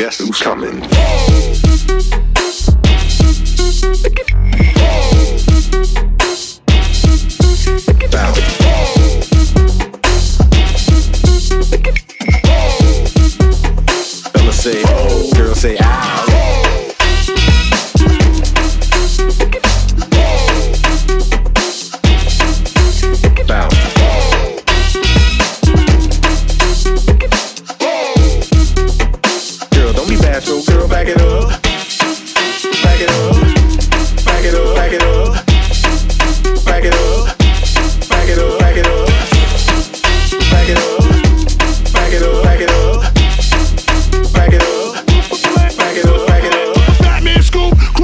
guess who's coming? Bow. Fellas say, oh. girls say, ow.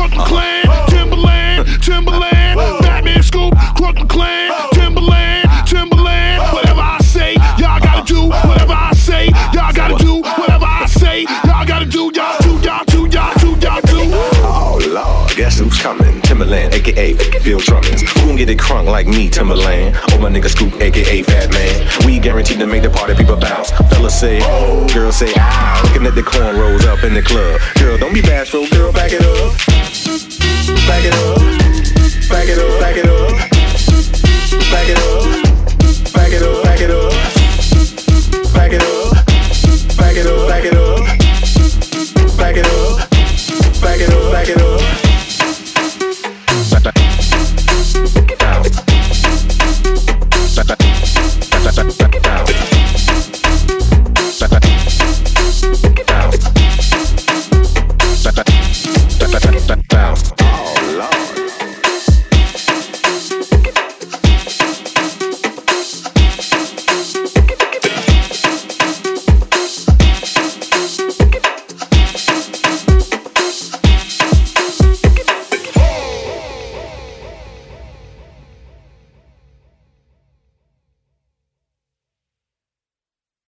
Brooklyn clan, Timbaland, Timbaland, Fatman Scoop, Brooklyn clan, Timbaland, Timbaland. Whatever I say, y'all gotta do. Whatever I say, y'all gotta do. Whatever I say, y'all gotta do. Y'all do, y'all do, y'all do, y'all do. Oh Lord, guess who's coming? Timbaland, aka Bill Drummins. Who gon' get it crunk like me, Timbaland? Oh my nigga Scoop, aka Fat Man. We guaranteed to make the party people bounce. Fellas say, oh, girl say, ah. Looking at the cornrows up in the club. Girl, don't be bashful, girl, back it up back it up.